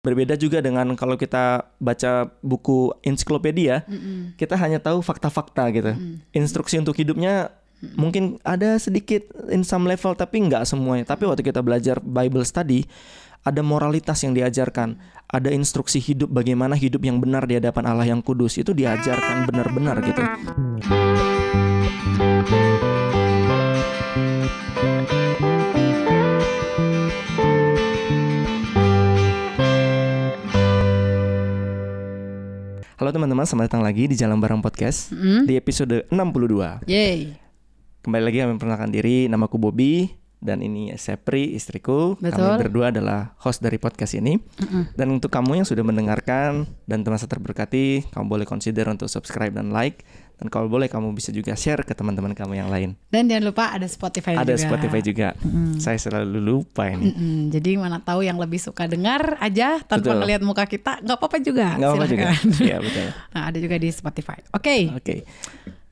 Berbeda juga dengan kalau kita baca buku ensiklopedia, Mm-mm. kita hanya tahu fakta-fakta gitu. Mm. Instruksi untuk hidupnya mungkin ada sedikit in some level tapi nggak semuanya. Tapi waktu kita belajar Bible study, ada moralitas yang diajarkan, ada instruksi hidup bagaimana hidup yang benar di hadapan Allah yang kudus itu diajarkan benar-benar gitu. Halo teman-teman, selamat datang lagi di Jalan Bareng Podcast Mm. di episode 62. Yeay. Kembali lagi kami memperkenalkan diri, namaku Bobby dan ini Sepri istriku. Kami Betul. berdua adalah host dari podcast ini. Mm-mm. Dan untuk kamu yang sudah mendengarkan dan terasa terberkati, kamu boleh consider untuk subscribe dan like. Dan kalau boleh kamu bisa juga share ke teman-teman kamu yang lain. Dan jangan lupa ada Spotify Ada juga. Spotify juga. Mm. Saya selalu lupa ini. Mm-mm. Jadi mana tahu yang lebih suka dengar aja tanpa Betul. ngelihat muka kita nggak apa-apa juga. Nggak apa-apa juga. Iya betul. Nah ada juga di Spotify. Oke. Oke.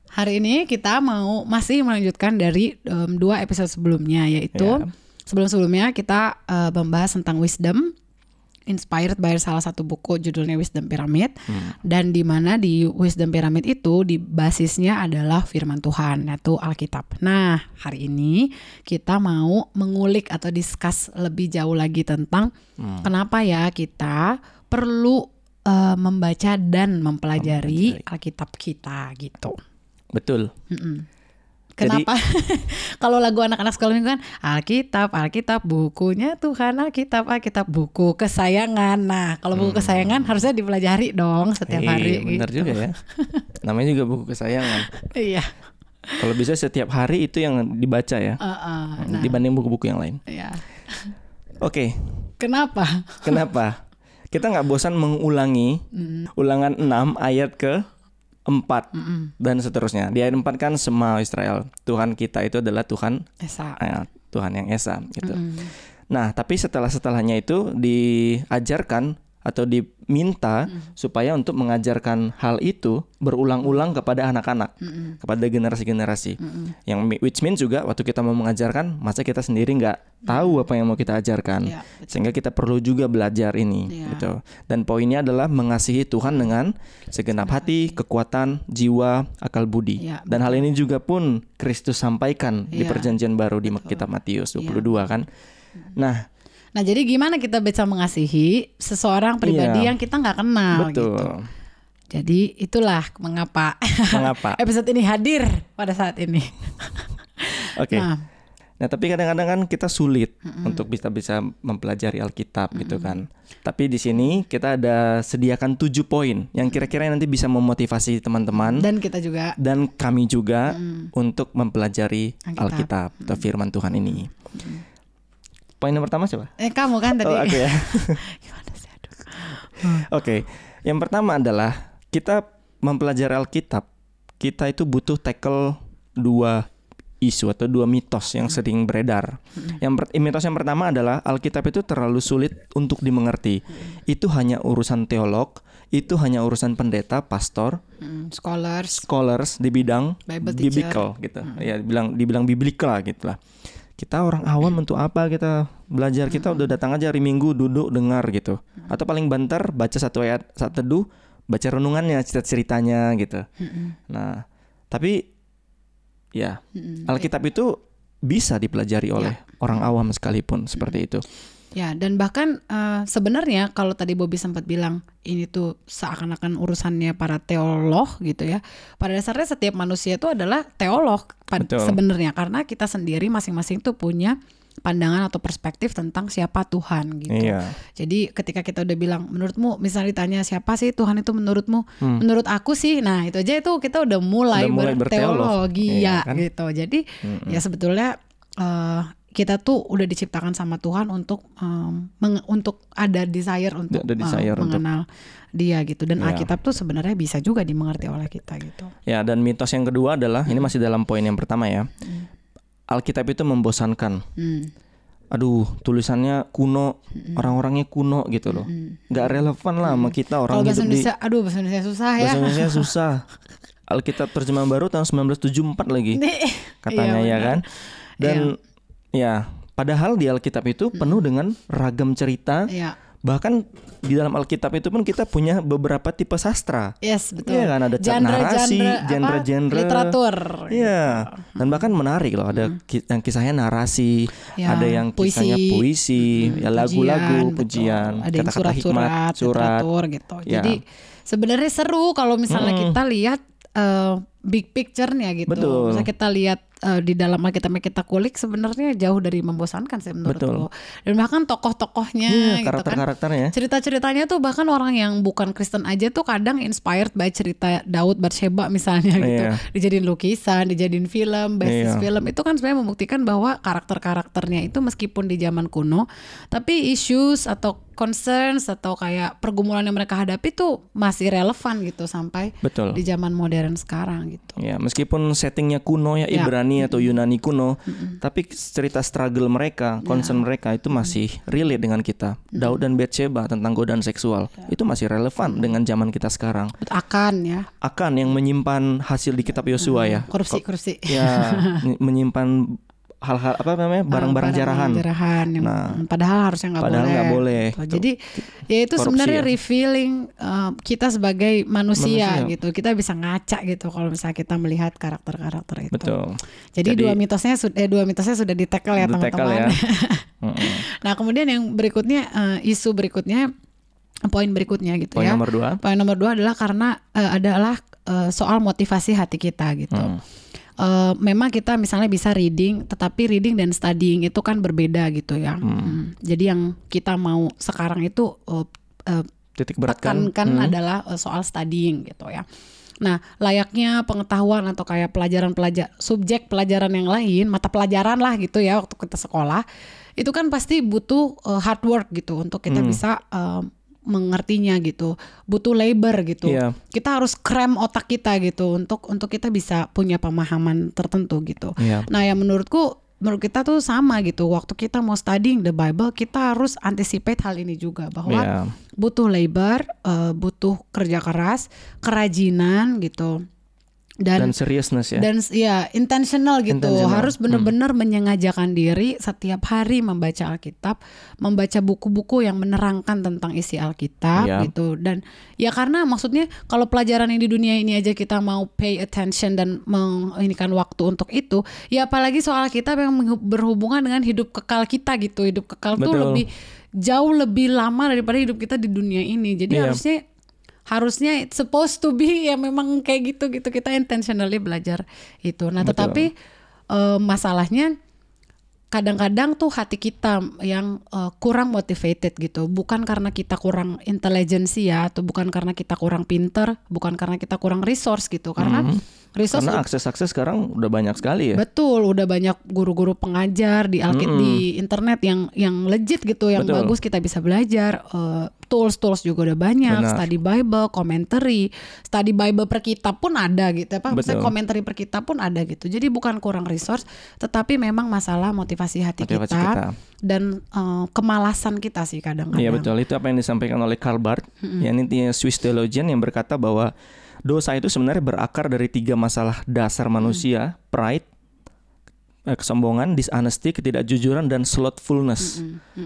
Hari ini kita mau masih melanjutkan dari em, dua episode sebelumnya yaitu Ya. sebelum-sebelumnya kita eh, membahas tentang wisdom inspired by salah satu buku judulnya Wisdom Pyramid Hmm. dan di mana di Wisdom Pyramid itu di basisnya adalah firman Tuhan yaitu Alkitab. Nah, hari ini kita mau mengulik atau discuss lebih jauh lagi tentang Hmm. kenapa ya kita perlu eh, membaca dan mempelajari Mempelajari. Alkitab kita gitu. Betul. Mm-mm. Jadi- Kenapa? Kalau lagu anak-anak sekolah minggu kan Alkitab, Alkitab, bukunya Tuhan, Alkitab, Alkitab, buku kesayangan. Nah, kalau buku kesayangan harusnya dipelajari dong setiap Hmm. Iya, hari. benar gitu. juga ya. Namanya juga buku kesayangan. Iya. Kalau bisa setiap hari itu yang dibaca ya. Uh, uh, nah, Dibanding buku-buku yang lain. iya. Oke. Kenapa? Kenapa? Kita nggak bosan mengulangi Mm, ulangan 6 ayat ke 4 mm-mm. dan seterusnya. Di ayat 4 kan semua Israel, Tuhan kita itu adalah Tuhan Esa. eh, Tuhan yang esa gitu. Mm-mm. Nah, tapi setelah-setelahnya itu diajarkan atau diminta supaya untuk mengajarkan hal itu berulang-ulang kepada anak-anak, Mm-mm. kepada generasi-generasi. Mm-mm. Yang which means juga waktu kita mau mengajarkan, masa kita sendiri nggak tahu apa yang mau kita ajarkan. Iya, betul. Sehingga kita perlu juga belajar ini Iya. gitu. Dan poinnya adalah mengasihi Tuhan dengan segenap hati, kekuatan, jiwa, akal budi. Iya, Dan hal ini juga pun Kristus sampaikan di Iya. perjanjian baru di kitab Matius 22 kan. Nah, Nah, jadi gimana kita bisa mengasihi seseorang pribadi Iya. yang kita nggak kenal betul. gitu. Jadi itulah mengapa Mengapa? episode ini hadir pada saat ini. Oke. Nah, Nah, tapi kadang-kadang kan kita sulit untuk bisa bisa mempelajari Alkitab gitu kan. Tapi di sini kita ada sediakan tujuh poin yang kira-kira nanti bisa memotivasi teman-teman dan kita juga dan kami juga Mm. untuk mempelajari Alkitab. Alkitab atau firman Tuhan ini. Poin yang pertama siapa? eh kamu kan tadi Oh, aku ya. gimana sih aduh. Oke. Yang pertama adalah kita mempelajari Alkitab, kita itu butuh tackle dua isu atau dua mitos yang sering beredar. Yang per- mitos yang pertama adalah Alkitab itu terlalu sulit untuk dimengerti. Itu hanya urusan teolog, itu hanya urusan pendeta, pastor, Mm, scholars scholars di bidang Bible teacher. biblical gitu. Ya, dibilang dibilang biblikal lah gitu lah. Kita orang awam untuk apa kita belajar? Kita udah datang aja hari Minggu duduk dengar gitu. Atau paling banter baca satu ayat saat teduh, baca renungannya, cerita-ceritanya gitu. Mm-mm. Nah, tapi ya. Alkitab itu bisa dipelajari oleh orang awam sekalipun seperti itu. Ya dan bahkan eh, sebenarnya kalau tadi Bobby sempat bilang ini tuh seakan-akan urusannya para teolog gitu ya pada dasarnya setiap manusia itu adalah teolog sebenarnya karena kita sendiri masing-masing tuh punya pandangan atau perspektif tentang siapa Tuhan gitu Iya. Jadi ketika kita udah bilang menurutmu misalnya ditanya siapa sih Tuhan itu menurutmu? Hmm. Menurut aku sih. Nah, itu aja itu kita udah mulai, Udah mulai berteolog. berteologi Iya, ya kan? gitu. Jadi Mm-mm. ya sebetulnya eh, kita tuh udah diciptakan sama Tuhan untuk meng- untuk ada desire untuk, Ada eh, desire untuk- mengenal dia gitu. Dan Iya. Alkitab tuh sebenarnya bisa juga dimengerti oleh kita gitu. Ya, dan mitos yang kedua adalah ini masih dalam poin yang pertama ya. Alkitab itu membosankan. Hmm. Aduh, tulisannya kuno, orang-orangnya kuno gitu loh. nggak relevan lah sama kita orang Kalau bahasa di aduh bahasa Indonesia susah ya. bahasa Indonesia susah. Alkitab terjemahan baru tahun 1974 lagi katanya iya ya kan. Dan ya, padahal di Alkitab itu penuh dengan ragam cerita, Iya. Bahkan di dalam Alkitab itu pun kita punya beberapa tipe sastra. Yes, betul. Iya kan ada Genre- narasi, genre-genre literatur. Iya. Dan bahkan menarik loh ada ki- yang kisahnya narasi, Ya, ada yang kisahnya puisi. puisi, ya lagu-lagu, Pujian, pujian, kata-kata hikmat, surat-surat, surat. literatur gitu. Ya. Jadi sebenarnya seru kalau misalnya Mm-mm. kita lihat eh, big picture-nya gitu. Betul. Misalnya kita lihat eh, di dalam Alkitab yang kita kulik sebenarnya jauh dari membosankan sih menurutku. Dan bahkan tokoh-tokohnya Iya, gitu kan. karakter-karakternya. Cerita-ceritanya tuh bahkan orang yang bukan Kristen aja tuh kadang inspired by cerita Daud Bathsheba misalnya gitu. Iya. Dijadiin lukisan, dijadiin film, basis Iya. film. Itu kan sebenarnya membuktikan bahwa karakter-karakternya itu meskipun di zaman kuno, tapi issues atau concerns atau kayak pergumulan yang mereka hadapi tuh masih relevan gitu sampai Betul. di zaman modern sekarang gitu. Ya, meskipun settingnya kuno ya Ya. Ibrani atau Yunani kuno, tapi cerita struggle mereka, concern mereka itu masih relate dengan kita. Daud dan Bathsheba tentang godaan seksual itu masih relevan dengan zaman kita sekarang. Akan ya, Akan yang menyimpan hasil di kitab Yosua ya, korupsi-korupsi. ya ny- menyimpan hal-hal apa namanya barang-barang jarahan. jarahan yang Nah, padahal harusnya nggak padahal boleh. nggak boleh. Gitu. Jadi ya itu Korupsi sebenarnya ya. revealing uh, kita sebagai manusia, Manusia. gitu. Kita bisa ngaca gitu kalau misalnya kita melihat karakter-karakter itu. Betul. Jadi, Jadi- dua mitosnya sudah eh, dua mitosnya sudah di tackle ya teman-teman. ya. Nah kemudian yang berikutnya uh, isu berikutnya poin berikutnya gitu Poin ya. nomor dua. Poin nomor dua adalah karena uh, adalah uh, soal motivasi hati kita gitu. Hmm. Eh, memang kita misalnya bisa reading, tetapi reading dan studying itu kan berbeda gitu ya. Hmm. Jadi yang kita mau sekarang itu eh, eh, Titik berat kan. tekankan Hmm. adalah eh, soal studying gitu ya. Nah, layaknya pengetahuan atau kayak pelajaran pelajar subjek pelajaran yang lain, mata pelajaran lah gitu ya waktu kita sekolah, itu kan pasti butuh eh, hard work gitu untuk kita Hmm. bisa eh, mengertinya gitu. Butuh labor gitu. Iya. Kita harus krem otak kita gitu untuk untuk kita bisa punya pemahaman tertentu gitu. Iya. Nah, yang menurutku menurut kita tuh sama gitu. Waktu kita mau studying the Bible, kita harus anticipate hal ini juga bahwa Iya. butuh labor, eh, butuh kerja keras, kerajinan gitu. Dan Dan seriousness ya. dan ya intentional gitu. Intentional. Hmm. Harus benar-benar menyengajakan diri setiap hari membaca Alkitab, membaca buku-buku yang menerangkan tentang isi Alkitab Iya. gitu. Dan ya karena maksudnya kalau pelajaran yang di dunia ini aja kita mau pay attention dan menginikan waktu untuk itu, ya apalagi soal Alkitab yang berhubungan dengan hidup kekal kita gitu. Hidup kekal tuh Betul. lebih jauh lebih lama daripada hidup kita di dunia ini. Jadi Iya. harusnya harusnya it's supposed to be ya memang kayak gitu gitu kita intentionally belajar itu. Nah, Betul. tetapi eh, masalahnya kadang-kadang tuh hati kita yang eh, kurang motivated gitu. Bukan karena kita kurang intelijensi ya atau bukan karena kita kurang pinter, bukan karena kita kurang resource gitu. Karena resource Hmm. Karena akses-akses sekarang udah banyak sekali ya. Betul, udah banyak guru-guru pengajar di Alkit di internet yang yang legit gitu, yang Betul. bagus kita bisa belajar. Eh, tools-tools juga udah banyak, Benar. study Bible, commentary, study Bible per kitab pun ada gitu, apa? Misalnya Betul. commentary per kitab pun ada gitu. Jadi bukan kurang resource, tetapi memang masalah motivasi hati Motivasi kita, kita. dan eh, kemalasan kita sih kadang-kadang. Iya betul itu apa yang disampaikan oleh Karl Barth, ya ini dia Swiss theologian yang berkata bahwa dosa itu sebenarnya berakar dari tiga masalah dasar manusia, pride, eh, kesombongan, dishonesty, ketidakjujuran dan slothfulness.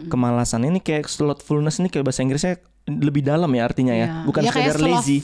Kemalasan ini kayak slothfulness ini kayak bahasa Inggrisnya lebih dalam ya artinya ya, Iya. bukan Ya, sekedar lazy.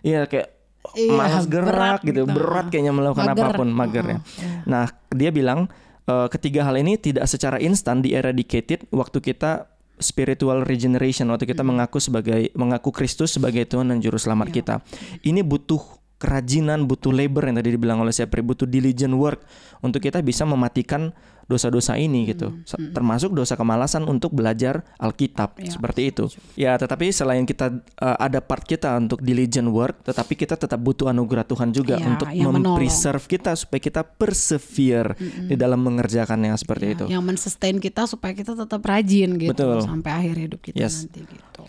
Iya kayak Iya, malas gerak berat gitu, gitu. berat kayaknya melakukan Mager. apa pun, mager ya. Iya. Nah, dia bilang eh, ketiga hal ini tidak secara instan di-eradicated waktu kita spiritual regeneration, waktu kita mengaku sebagai mengaku Kristus sebagai Tuhan dan juru selamat kita. Ini butuh kerajinan, butuh labor yang tadi dibilang oleh Sepri, butuh diligent work untuk kita bisa mematikan dosa-dosa ini gitu. Sa- Termasuk dosa kemalasan untuk belajar Alkitab Ya, seperti itu. Ya, tetapi selain kita eh, ada part kita untuk diligent work, tetapi kita tetap butuh anugerah Tuhan juga Ya, untuk menolong. mempreserve kita supaya kita persevere di dalam mengerjakannya seperti Ya, itu. Yang men-sustain kita supaya kita tetap rajin gitu Betul. sampai akhir hidup kita Yes. nanti gitu.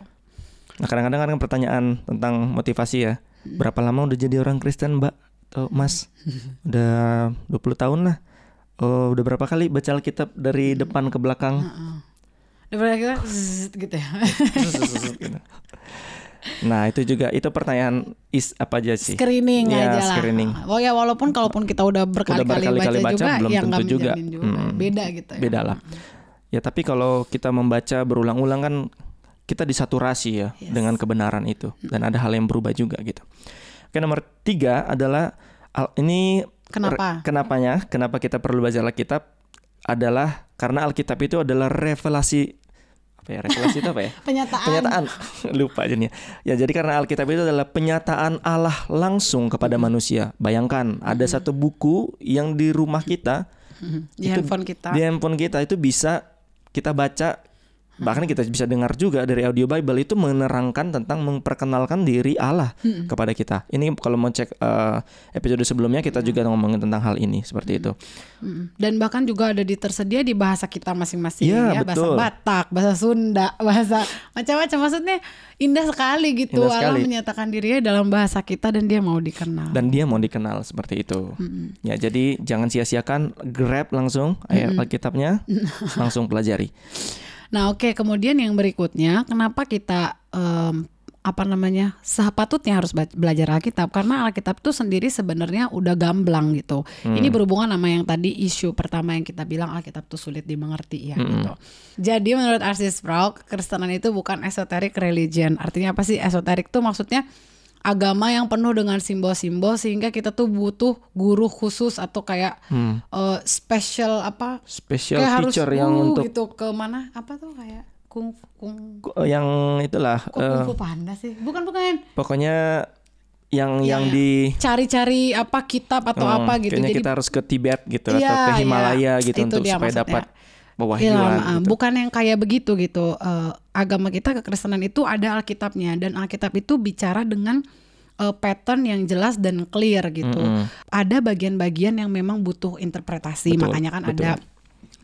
Nah, kadang-kadang kan pertanyaan tentang motivasi ya. Berapa lama udah jadi orang Kristen, Mbak? Atau Mas? Udah 20 tahun lah. Oh, udah berapa kali baca Alkitab dari depan ke belakang? Kita zzz, gitu ya. Nah, itu juga itu pertanyaan is apa aja sih? screening Ya, aja lah. screening. Oh ya walaupun kalaupun kita udah berkali-kali berkali-kali baca, baca, juga belum ya tentu juga. juga. Hmm. Beda gitu ya. Beda lah. Ya, tapi kalau kita membaca berulang-ulang kan kita disaturasi ya Yes. dengan kebenaran itu dan ada hal yang berubah juga gitu. Oke nomor tiga adalah al- ini Kenapa? kenapanya? Kenapa kita perlu belajar Alkitab adalah karena Alkitab itu adalah revelasi apa ya revelasi itu apa ya? Penyataan. penyataan lupa jadinya ya jadi karena Alkitab itu adalah penyataan Allah langsung kepada manusia bayangkan ada satu buku yang di rumah kita Mhm. Di itu handphone kita. di handphone kita itu bisa kita baca bahkan kita bisa dengar juga dari audio Bible itu menerangkan tentang memperkenalkan diri Allah kepada kita ini kalau mau cek eh, episode sebelumnya kita juga ngomongin tentang hal ini seperti itu Mm. Dan bahkan juga ada di tersedia di bahasa kita masing-masing ya, betul. bahasa Batak, bahasa Sunda, bahasa macam-macam. Maksudnya indah sekali gitu. Indah Allah sekali. menyatakan dirinya dalam bahasa kita dan dia mau dikenal. dan dia mau dikenal seperti itu. Ya, jadi jangan sia-siakan grab langsung ayat Alkitabnya, langsung pelajari. Nah, oke, kemudian yang berikutnya, kenapa kita em, apa namanya sepatutnya harus belajar Alkitab karena Alkitab itu sendiri sebenarnya udah gamblang gitu. Ini berhubungan sama yang tadi isu pertama yang kita bilang Alkitab itu sulit dimengerti ya gitu. Jadi menurut Arsis Sproul, kekristenan itu bukan esoteric religion. Artinya apa sih esoterik tuh maksudnya agama yang penuh dengan simbol-simbol sehingga kita tuh butuh guru khusus atau kayak eh, special apa Special kayak harus teacher yang uh, untuk gitu ke mana apa tuh kayak kung kung yang itulah kok eh, kung fu panda sih bukan bukan pokoknya yang Ya, yang ya. di cari-cari apa kitab atau Hmm, apa gitu kayaknya jadi kita harus ke Tibet gitu atau Iya, ke iya. Himalaya gitu Itu untuk supaya maksudnya. dapat Iya, pewahyuan uh, gitu. bukan yang kayak begitu gitu Eh, agama kita kekristenan itu ada Alkitabnya dan Alkitab itu bicara dengan eh, pattern yang jelas dan clear gitu Mm-mm. ada bagian-bagian yang memang butuh interpretasi Betul, makanya kan betul. ada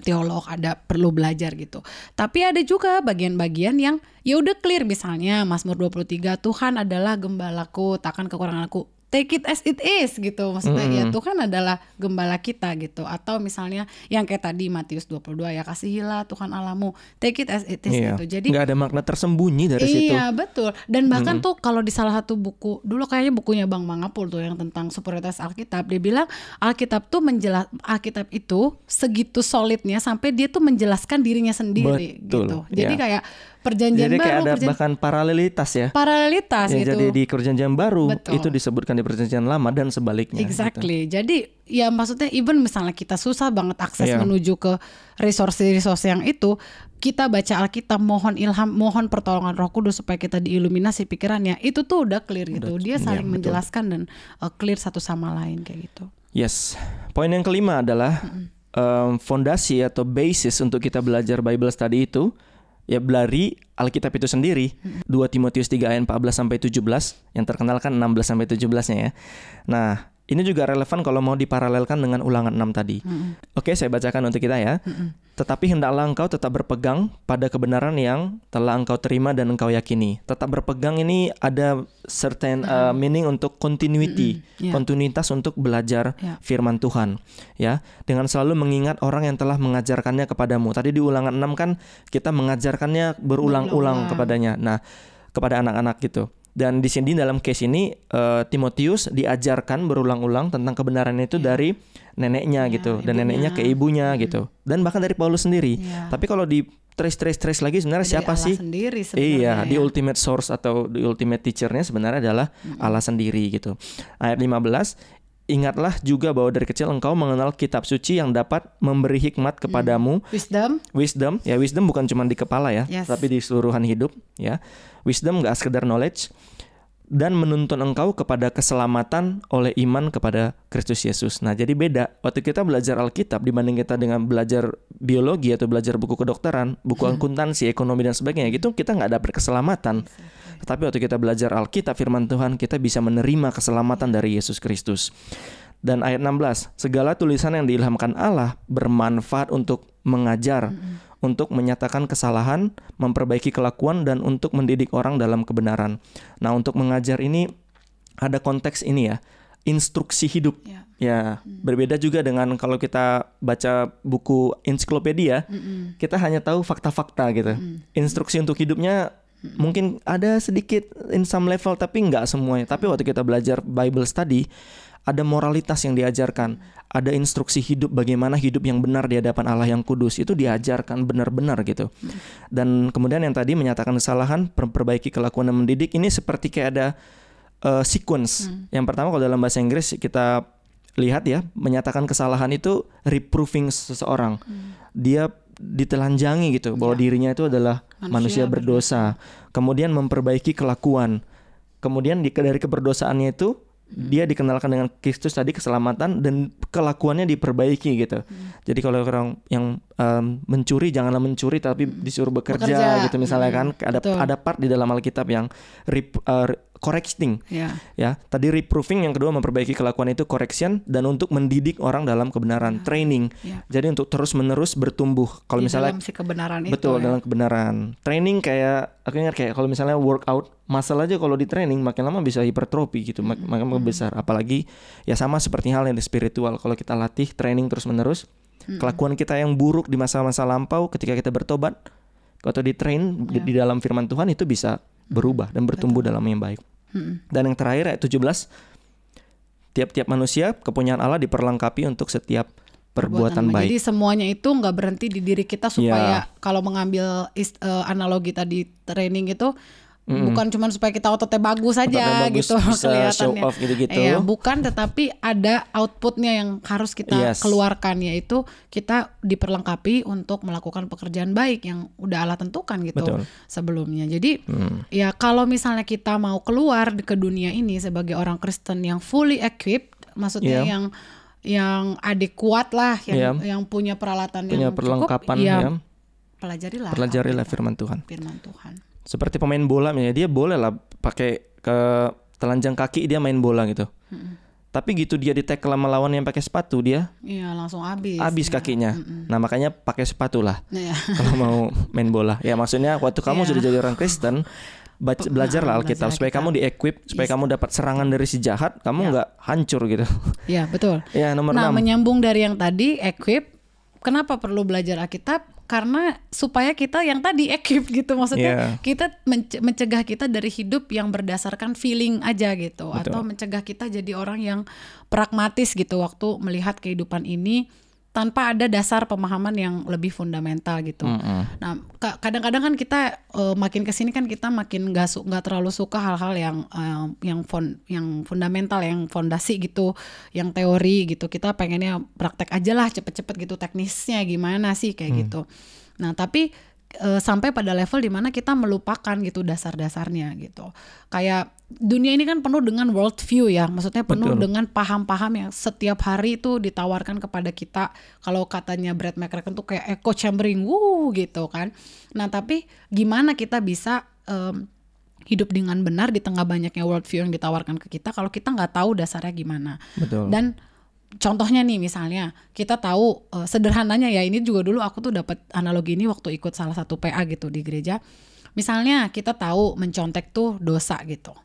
teolog ada perlu belajar gitu. Tapi ada juga bagian-bagian yang ya udah clear misalnya Mazmur 23 Tuhan adalah gembalaku takkan kekurangan aku. Take it as it is gitu. Maksudnya ya Tuhan adalah gembala kita gitu. Atau misalnya yang kayak tadi Matius 22 ya kasihilah Tuhan Allahmu. Take it as it is Iya. gitu. Jadi nggak ada makna tersembunyi dari situ. Iya betul. Dan bahkan tuh kalau di salah satu buku dulu kayaknya bukunya Bang Mangapul tuh yang tentang superioritas Alkitab, dia bilang Alkitab tuh menjelas Alkitab itu segitu solidnya sampai dia tuh menjelaskan dirinya sendiri Betul, gitu. Jadi iya. kayak perjanjian Jadi baru, kayak ada perjan- bahkan paralelitas ya. paralelitas Ya, gitu. Jadi di perjanjian baru Betul. itu disebutkan di perjanjian lama dan sebaliknya. gitu. Exactly. Jadi ya maksudnya even misalnya kita susah banget akses Iya. menuju ke resource-resource yang itu, kita baca Alkitab mohon ilham, mohon pertolongan Roh Kudus supaya kita diiluminasi pikirannya. Itu tuh udah clear gitu. Dia iya, saling betul. menjelaskan dan uh, clear satu sama lain kayak gitu. Yes. Poin yang kelima adalah em, fondasi atau basis untuk kita belajar Bible study itu ya dari Alkitab itu sendiri. 2 Timotius 3 ayat 14 sampai 17 yang terkenal kan 16 sampai 17-nya ya. Nah, ini juga relevan kalau mau diparalelkan dengan ulangan 6 tadi. Oke, saya bacakan untuk kita ya. Tetapi hendaklah engkau tetap berpegang pada kebenaran yang telah engkau terima dan engkau yakini. Tetap berpegang ini ada certain uh, meaning untuk continuity, Ya. kontinuitas untuk belajar Ya. firman Tuhan, ya. Dengan selalu mengingat orang yang telah mengajarkannya kepadamu. Tadi di ulangan 6 kan kita mengajarkannya Berulang-ulang. kepadanya. Nah, kepada anak-anak gitu. Dan di sini dalam case ini eh, Timotius diajarkan berulang-ulang tentang kebenaran itu dari neneknya Ya, gitu dan ibunya. neneknya ke ibunya gitu. Dan bahkan dari Paulus sendiri. Ya. Tapi kalau di trace trace trace lagi sebenarnya Dari siapa Allah sih? sendiri sebenarnya Iya, ya. the ultimate source atau the ultimate teachernya sebenarnya adalah Allah sendiri gitu. Ayat 15, ingatlah juga bahwa dari kecil engkau mengenal kitab suci yang dapat memberi hikmat kepadamu. Wisdom? Wisdom. Ya wisdom bukan cuma di kepala ya Yes. tapi di seluruhan hidup ya. Wisdom gak sekedar knowledge dan menuntun engkau kepada keselamatan oleh iman kepada Kristus Yesus. Nah, jadi beda waktu kita belajar Alkitab dibanding kita dengan belajar biologi atau belajar buku kedokteran, buku akuntansi, ekonomi dan sebagainya, gitu kita nggak dapat keselamatan. Tetapi waktu kita belajar Alkitab firman Tuhan, kita bisa menerima keselamatan dari Yesus Kristus. Dan ayat 16, segala tulisan yang diilhamkan Allah bermanfaat untuk mengajar, untuk menyatakan kesalahan, memperbaiki kelakuan dan untuk mendidik orang dalam kebenaran. Nah, untuk mengajar ini ada konteks ini ya, instruksi hidup. Ya. Ya, berbeda juga dengan kalau kita baca buku ensiklopedia, kita hanya tahu fakta-fakta gitu. Instruksi untuk hidupnya mungkin ada sedikit in some level tapi nggak semuanya. Tapi waktu kita belajar Bible study, ada moralitas yang diajarkan, ada instruksi hidup bagaimana hidup yang benar di hadapan Allah yang kudus itu diajarkan benar-benar gitu. Dan kemudian yang tadi menyatakan kesalahan, per- perbaiki kelakuan dan mendidik ini seperti kayak ada uh, sequence. Yang pertama kalau dalam bahasa Inggris kita lihat ya, menyatakan kesalahan itu reproving seseorang. Dia ditelanjangi gitu bahwa dirinya itu adalah manusia, Manusia berdosa. Kemudian memperbaiki kelakuan. Kemudian di, dari keberdosaannya itu dia dikenalkan dengan Kristus tadi keselamatan dan kelakuannya diperbaiki gitu. Jadi kalau orang yang em, mencuri janganlah mencuri tapi disuruh bekerja, Bekerja. gitu misalnya kan ada betul. ada part di dalam Alkitab yang rep, eh, correcting Ya. ya. Tadi reproving yang kedua memperbaiki kelakuan itu correction dan untuk mendidik orang dalam kebenaran, training. Ya. Jadi untuk terus-menerus bertumbuh. Kalau misalnya dalam si kebenaran itu betul ya. dalam kebenaran. Training kayak aku ingat kayak kalau misalnya workout, muscle aja kalau di training makin lama bisa hipertrofi gitu, mak- makin besar. Apalagi ya sama seperti hal yang di spiritual. Kalau kita latih training terus-menerus, kelakuan kita yang buruk di masa-masa lampau ketika kita bertobat atau di train di, di dalam firman Tuhan itu bisa berubah dan bertumbuh dalam yang baik. Mm-mm. Dan yang terakhir ayat 17 tiap-tiap manusia kepunyaan Allah diperlengkapi untuk setiap perbuatan, baik. Jadi semuanya itu nggak berhenti di diri kita supaya Ya. kalau mengambil eh, analogi tadi training itu bukan cuma supaya kita ototnya bagus Ototnya bagus, gitu bisa show kelihatannya. off gitu-gitu. Iya, bukan tetapi ada outputnya yang harus kita Yes. keluarkan yaitu kita diperlengkapi untuk melakukan pekerjaan baik yang udah Allah tentukan gitu Betul. sebelumnya. Jadi Hmm. ya kalau misalnya kita mau keluar ke dunia ini sebagai orang Kristen yang fully equipped, maksudnya Iya. yang yang adekuat lah, yang Iya. yang punya peralatan Punya yang perlengkapan cukup, ya, ya. pelajarilah. Pelajarilah firman Tuhan. firman Tuhan. Seperti pemain bola misalnya dia boleh lah pakai ke telanjang kaki dia main bola gitu. Tapi gitu dia di tackle sama lawan yang pakai sepatu dia Iya langsung habis. habis ya. kakinya. Nah, makanya pakai sepatu lah Iya. kalau mau main bola. Ya maksudnya waktu kamu Iya. sudah jadi orang Kristen baca, belajarlah Alkitab belajar supaya kamu di-equip supaya kamu dapat serangan dari si jahat, kamu nggak hancur gitu. Iya betul. ya nomor Nah, 6. menyambung dari yang tadi equip, kenapa perlu belajar Alkitab? Karena supaya kita yang tadi equip gitu, maksudnya Iya. kita menc- mencegah kita dari hidup yang berdasarkan feeling aja gitu, Betul. atau mencegah kita jadi orang yang pragmatis gitu waktu melihat kehidupan ini tanpa ada dasar pemahaman yang lebih fundamental gitu. Mm-mm. Nah, ka- kadang-kadang kan kita eh, makin ke sini kan kita makin nggak su- nggak terlalu suka hal-hal yang eh, yang fon yang fundamental, yang fondasi gitu, yang teori gitu. Kita pengennya praktek aja lah cepet-cepet gitu teknisnya gimana sih kayak gitu. Nah, tapi eh, sampai pada level di mana kita melupakan gitu dasar-dasarnya gitu. Kayak dunia ini kan penuh dengan world view ya, maksudnya penuh Betul. dengan paham-paham yang setiap hari itu ditawarkan kepada kita. Kalau katanya Brad McCracken tuh kayak echo chambering, wuh gitu kan. Nah tapi gimana kita bisa em, hidup dengan benar di tengah banyaknya world view yang ditawarkan ke kita kalau kita nggak tahu dasarnya gimana. Betul. Dan contohnya nih misalnya kita tahu eh, sederhananya ya ini juga dulu aku tuh dapat analogi ini waktu ikut salah satu PA gitu di gereja. Misalnya kita tahu mencontek tuh dosa gitu.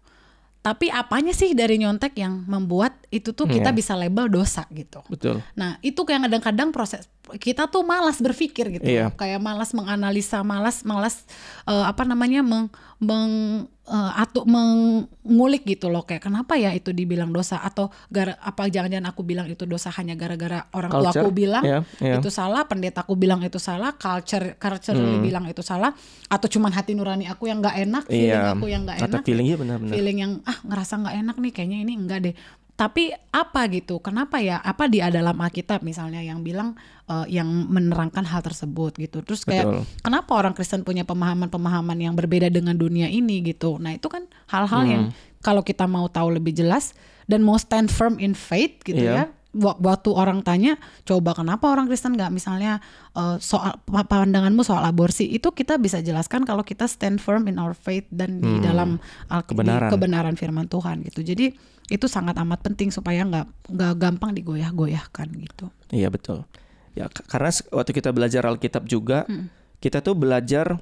Tapi apanya sih dari nyontek yang membuat itu tuh kita Iya. bisa label dosa gitu. Betul. Nah, itu yang kadang-kadang proses kita tuh malas berpikir gitu. Iya. Kayak malas menganalisa, malas malas eh, apa namanya meng meng eh, atau mengulik gitu loh kayak kenapa ya itu dibilang dosa atau gara apa jangan-jangan aku bilang itu dosa hanya gara-gara orang tua Culture, aku bilang iya, iya. itu salah, pendetaku bilang itu salah, culture culture bilang itu salah atau cuman hati nurani aku yang nggak enak, feeling Iya. aku yang nggak enak feeling iya benar-benar. feeling yang ah ngerasa nggak enak nih kayaknya ini enggak deh tapi apa gitu kenapa ya apa di dalam Alkitab misalnya yang bilang eh, yang menerangkan hal tersebut gitu terus kayak Betul. kenapa orang Kristen punya pemahaman-pemahaman yang berbeda dengan dunia ini gitu nah itu kan hal-hal yang Hmm. kalau kita mau tahu lebih jelas dan mau stand firm in faith gitu Iya. ya Wa- waktu orang tanya coba kenapa orang Kristen nggak misalnya eh, soal pa- pandanganmu soal aborsi itu kita bisa jelaskan kalau kita stand firm in our faith dan di dalam al- di Kebenaran. kebenaran firman Tuhan gitu jadi itu sangat amat penting supaya nggak nggak gampang digoyah-goyahkan gitu Iya betul. Ya karena waktu kita belajar Alkitab juga, Hmm. kita tuh belajar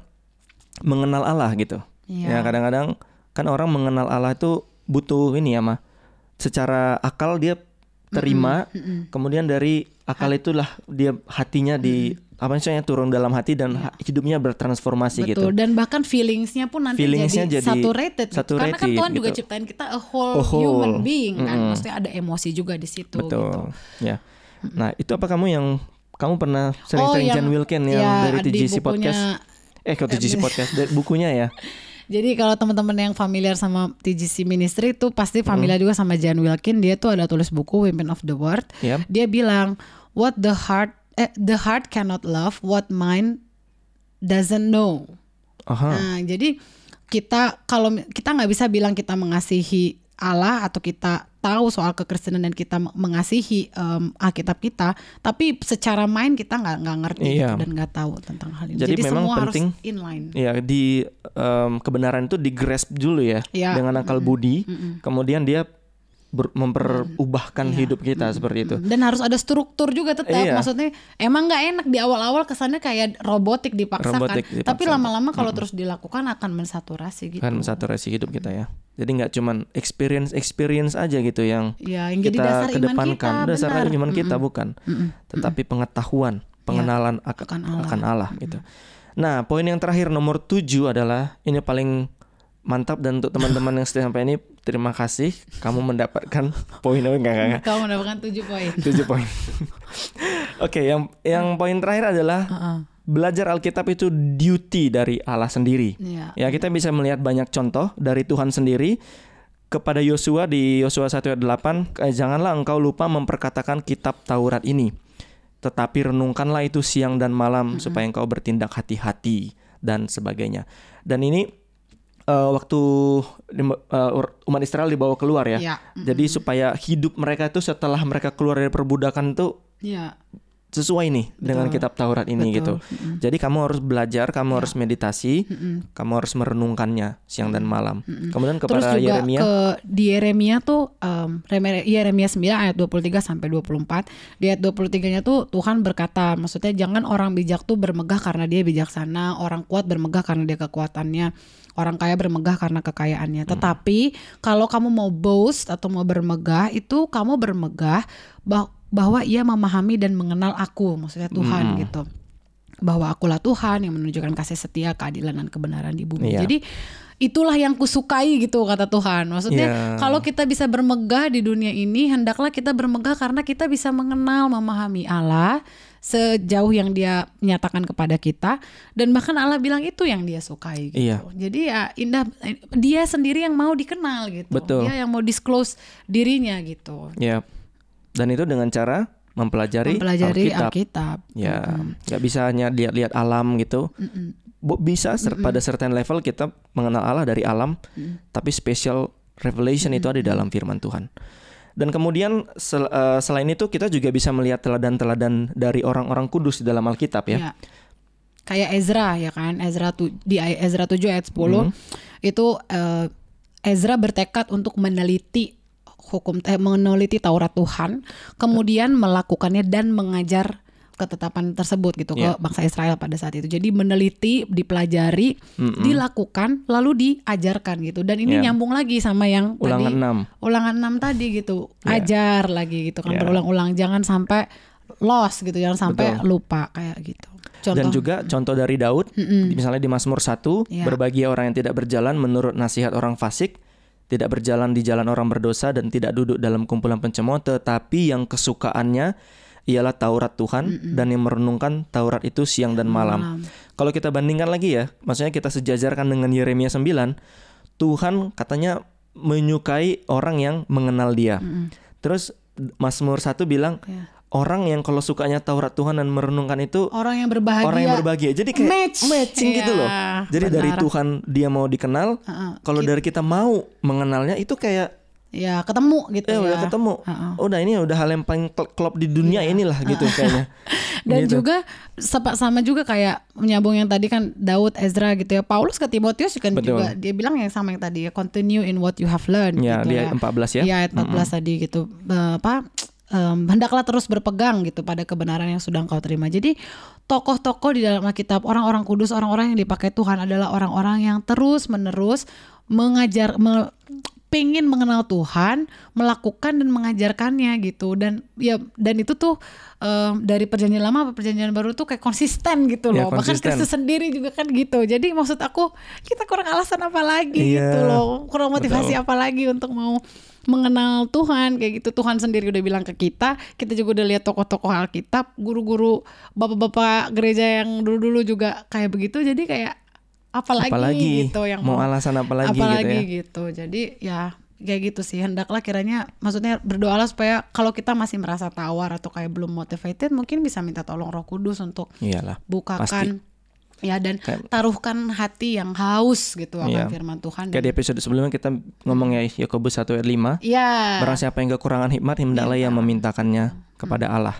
mengenal Allah gitu. Iya. Ya kadang-kadang kan orang mengenal Allah itu butuh ini ya mah. Secara akal dia terima, kemudian dari akal itulah dia hatinya di apa misalnya turun dalam hati dan ha- hidupnya bertransformasi gitu. Betul. Dan bahkan feelingsnya pun nanti Feelingsnya jadi, jadi saturated. gitu. Karena kan saturated Tuhan juga gitu. ciptain kita a whole, A whole. human being kan. Mm-mm. Maksudnya ada emosi juga di situ Betul. gitu. Ya. Nah, itu apa kamu yang kamu pernah sering-sering yang- Jan Wilkin yang ya, dari TGC bukunya- podcast? Eh, kok TGC podcast dari bukunya ya? Jadi kalau teman-teman yang familiar sama TGC Ministry itu pasti familiar juga sama Jan Wilkin. Dia tuh ada tulis buku Women of the World. Yap. Dia bilang what the heart the heart cannot love what mind doesn't know. Aha. Nah, jadi kita kalau kita nggak bisa bilang kita mengasihi Allah atau kita tahu soal kekristenan dan kita mengasihi em, Alkitab kita, tapi secara main kita nggak nggak ngerti Iya. gitu dan nggak tahu tentang hal ini. Jadi memang semua penting- harus inline. Ya, di em, kebenaran itu digrasp dulu ya Ya. dengan akal budi, kemudian dia ber- memperubahkan hidup kita seperti itu. Dan harus ada struktur juga tetap. Iya. Maksudnya emang nggak enak di awal-awal kesannya kayak robotik dipaksakan. Robotik dipaksakan. Tapi lama-lama kalau terus dilakukan akan mensaturasi gitu. Kan mensaturasi hidup kita ya. Jadi nggak cuman experience experience aja gitu yang Ya, yang jadi kita dasar iman kedepankan, kita, dasar benar. iman kita bukan, tetapi pengetahuan, pengenalan ak- akan Allah. akan Allah gitu. Nah, poin yang terakhir nomor tujuh adalah ini paling mantap dan untuk teman-teman yang sudah sampai ini terima kasih kamu mendapatkan poin oh, enggak enggak, enggak. Kau mendapatkan 7 poin. tujuh poin. Oke, yang yang poin terakhir adalah Heeh. belajar Alkitab itu duty dari Allah sendiri. Iya. Ya, kita bisa melihat banyak contoh dari Tuhan sendiri kepada Yosua di Yosua 1 ayat 8, "Eh, janganlah engkau lupa memperkatakan kitab Taurat ini, tetapi renungkanlah itu siang dan malam supaya engkau bertindak hati-hati dan sebagainya." Dan ini eh, waktu di- eh, umat Israel dibawa keluar ya. Iya. Jadi supaya hidup mereka itu setelah mereka keluar dari perbudakan itu Iya. sesuai nih dengan kitab Taurat ini gitu. Jadi kamu harus belajar, kamu harus meditasi, kamu harus merenungkannya siang dan malam. Kemudian Terus kepada juga Yeremia, ke di Yeremia tuh um, Yeremia 9 ayat 23 sampai 24. Di ayat 23-nya tuh Tuhan berkata, maksudnya jangan orang bijak tuh bermegah karena dia bijaksana, orang kuat bermegah karena dia kekuatannya, orang kaya bermegah karena kekayaannya. Tetapi kalau kamu mau boast atau mau bermegah itu kamu bermegah bah- bahwa ia memahami dan mengenal aku, maksudnya Tuhan gitu bahwa akulah Tuhan yang menunjukkan kasih setia, keadilan dan kebenaran di bumi. Iya. Jadi itulah yang kusukai gitu kata Tuhan. Maksudnya Iya. kalau kita bisa bermegah di dunia ini, hendaklah kita bermegah karena kita bisa mengenal, memahami Allah sejauh yang Dia nyatakan kepada kita dan bahkan Allah bilang itu yang Dia sukai gitu. Iya. Jadi ya indah Dia sendiri yang mau dikenal gitu. Betul. Dia yang mau disclose dirinya gitu. ya. Dan itu dengan cara mempelajari, Mempelajari Alkitab. Alkitab. Ya, nggak bisa hanya lihat-lihat alam gitu. Bo- Bisa ser- pada certain level kita mengenal Allah dari alam, tapi special revelation itu ada di dalam firman Tuhan. Dan kemudian sel- eh, selain itu kita juga bisa melihat teladan-teladan dari orang-orang kudus di dalam Alkitab ya. Ya. Kayak Ezra ya kan, Ezra tu, di Ezra 7 ayat 10 Hmm. itu eh, Ezra bertekad untuk meneliti hukum eh, meneliti Taurat Tuhan, kemudian melakukannya dan mengajar ketetapan tersebut gitu Ya. ke bangsa Israel pada saat itu. Jadi meneliti, dipelajari, dilakukan, lalu diajarkan gitu. Dan ini Ya. nyambung lagi sama yang Ulangan tadi 6. ulangan 6 tadi gitu. Ya. Ajar lagi gitu kan Ya. berulang-ulang jangan sampai lost gitu, jangan sampai Betul. lupa kayak gitu. Dan juga contoh dari Daud, misalnya di Mazmur 1, Ya. berbahagia orang yang tidak berjalan menurut nasihat orang fasik, tidak berjalan di jalan orang berdosa dan tidak duduk dalam kumpulan pencemooh, tetapi yang kesukaannya ialah Taurat Tuhan dan yang merenungkan Taurat itu siang dan malam. Kalau kita bandingkan lagi ya, maksudnya kita sejajarkan dengan Yeremia 9, Tuhan katanya menyukai orang yang mengenal Dia. Terus Mazmur 1 bilang Ya. orang yang kalau sukanya Taurat Tuhan dan merenungkan itu orang yang berbahagia orang yang berbahagia. Jadi kayak Match. matching gitu Iya, loh. Jadi dari benar. Tuhan dia mau dikenal, Heeh. kalau dari kita mau mengenalnya itu kayak ya ketemu gitu eh ya udah ketemu. Heeh. Udah ini udah hal yang paling kl- klop di dunia inilah gitu kayaknya. dan Gitu. juga sama, sama juga kayak menyambung yang tadi kan Daud Ezra gitu ya Paulus ke Timotius kan Betul. juga dia bilang yang sama yang tadi ya continue in what you have learned Ya, gitu di ayat 14 ya. Iya, ayat 14 tadi gitu apa em, hendaklah terus berpegang gitu pada kebenaran yang sudah engkau terima. Jadi tokoh-tokoh di dalam Alkitab, orang-orang kudus, orang-orang yang dipakai Tuhan adalah orang-orang yang terus-menerus mengajar me- pengen mengenal Tuhan, melakukan dan mengajarkannya gitu. Dan ya dan itu tuh um, dari perjanjian lama apa perjanjian baru tuh kayak konsisten gitu Ya, loh. Bahkan konsisten. Kristus sendiri juga kan gitu. Jadi maksud aku kita kurang alasan apa lagi Iya, gitu loh. Kurang motivasi betul. apa lagi untuk mau mengenal Tuhan kayak gitu. Tuhan sendiri udah bilang ke kita, kita juga udah lihat tokoh-tokoh Alkitab, guru-guru bapak-bapak gereja yang dulu-dulu juga kayak begitu. Jadi kayak apalagi, apalagi? gitu yang mau alasan apalagi, apalagi gitu ya? gitu. Jadi ya kayak gitu sih. Hendaklah kiranya maksudnya berdoalah supaya kalau kita masih merasa tawar atau kayak belum motivated mungkin bisa minta tolong Roh Kudus untuk iyalah bukakan ya dan Kayak- taruhkan hati yang haus gitu akan Iya. firman Tuhan kayak di episode sebelumnya kita ngomong ya Yakobus 1 ayat 5 Iya. Barang siapa yang kekurangan hikmat, hendaklah ia memintakannya kepada Allah.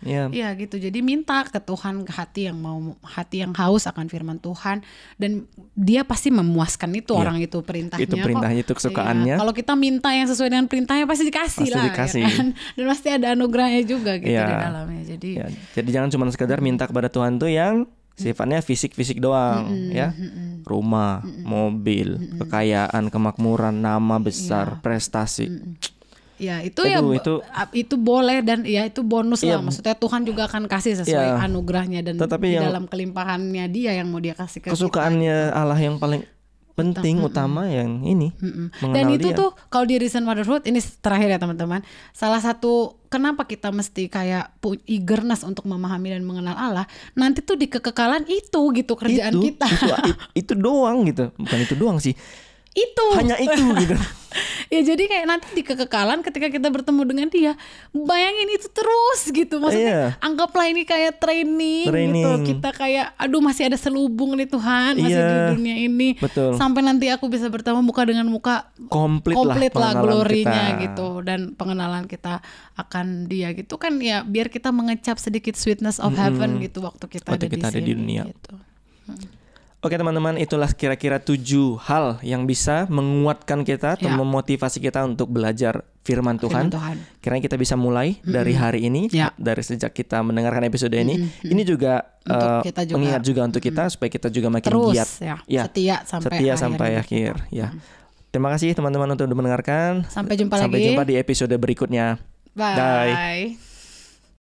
Ya, Iya gitu. Jadi minta ke Tuhan hati yang mau hati yang haus akan firman Tuhan dan dia pasti memuaskan itu Iya. orang itu perintahnya. Itu kok. perintahnya, itu kesukaannya. Iya. Kalau kita minta yang sesuai dengan perintahnya pasti dikasih Pasti lah. ya dikasih. kan? Dan pasti ada anugerahnya juga gitu Iya. di dalamnya. Jadi ya. Jadi jangan cuma sekedar minta kepada Tuhan tuh yang sifatnya fisik-fisik doang, ya. Rumah, mobil, kekayaan, kemakmuran, nama besar, prestasi. ya itu ya Aduh, bo- itu- itu boleh dan ya itu bonus Iya. lah. Maksudnya Tuhan juga akan kasih sesuai Iya. anugerahnya dan Tetapi di yang- dalam kelimpahannya dia yang mau dia kasih ke kita. Kesukaannya Allah yang paling penting utama yang ini mengenal Dan itu dia. tuh kalau di recent motherhood ini terakhir ya teman-teman. Salah satu kenapa kita mesti kayak eagerness untuk memahami dan mengenal Allah, nanti tuh di kekekalan itu gitu kerjaan itu, kita. itu itu doang gitu. Bukan itu doang sih. itu. Hanya itu gitu. ya jadi kayak nanti di kekekalan ketika kita bertemu dengan dia, bayangin itu terus gitu. Maksudnya Iya. anggaplah ini kayak training, gitu. Training. Kita kayak aduh masih ada selubung nih Tuhan, masih Iya. di dunia ini. Betul. Sampai nanti aku bisa bertemu muka dengan muka Komplit, komplit lah, pengenalan glorinya kita. gitu dan pengenalan kita akan dia gitu kan ya biar kita mengecap sedikit sweetness of heaven gitu waktu kita Waktu ada kita di ada di sini dunia. gitu. Oke teman-teman, itulah kira-kira tujuh hal yang bisa menguatkan kita atau Ya. memotivasi kita untuk belajar firman Tuhan. Firman Tuhan. Kiranya kita bisa mulai dari hari ini, Ya. dari sejak kita mendengarkan episode ini. Ini juga Untuk eh, kita juga. pengingat juga untuk kita supaya kita juga makin Terus giat, ya, Ya. setia sampai setia akhir sampai akhir. Ya, terima kasih teman-teman untuk mendengarkan. Sampai jumpa Sampai lagi. jumpa di episode berikutnya. Bye. Bye.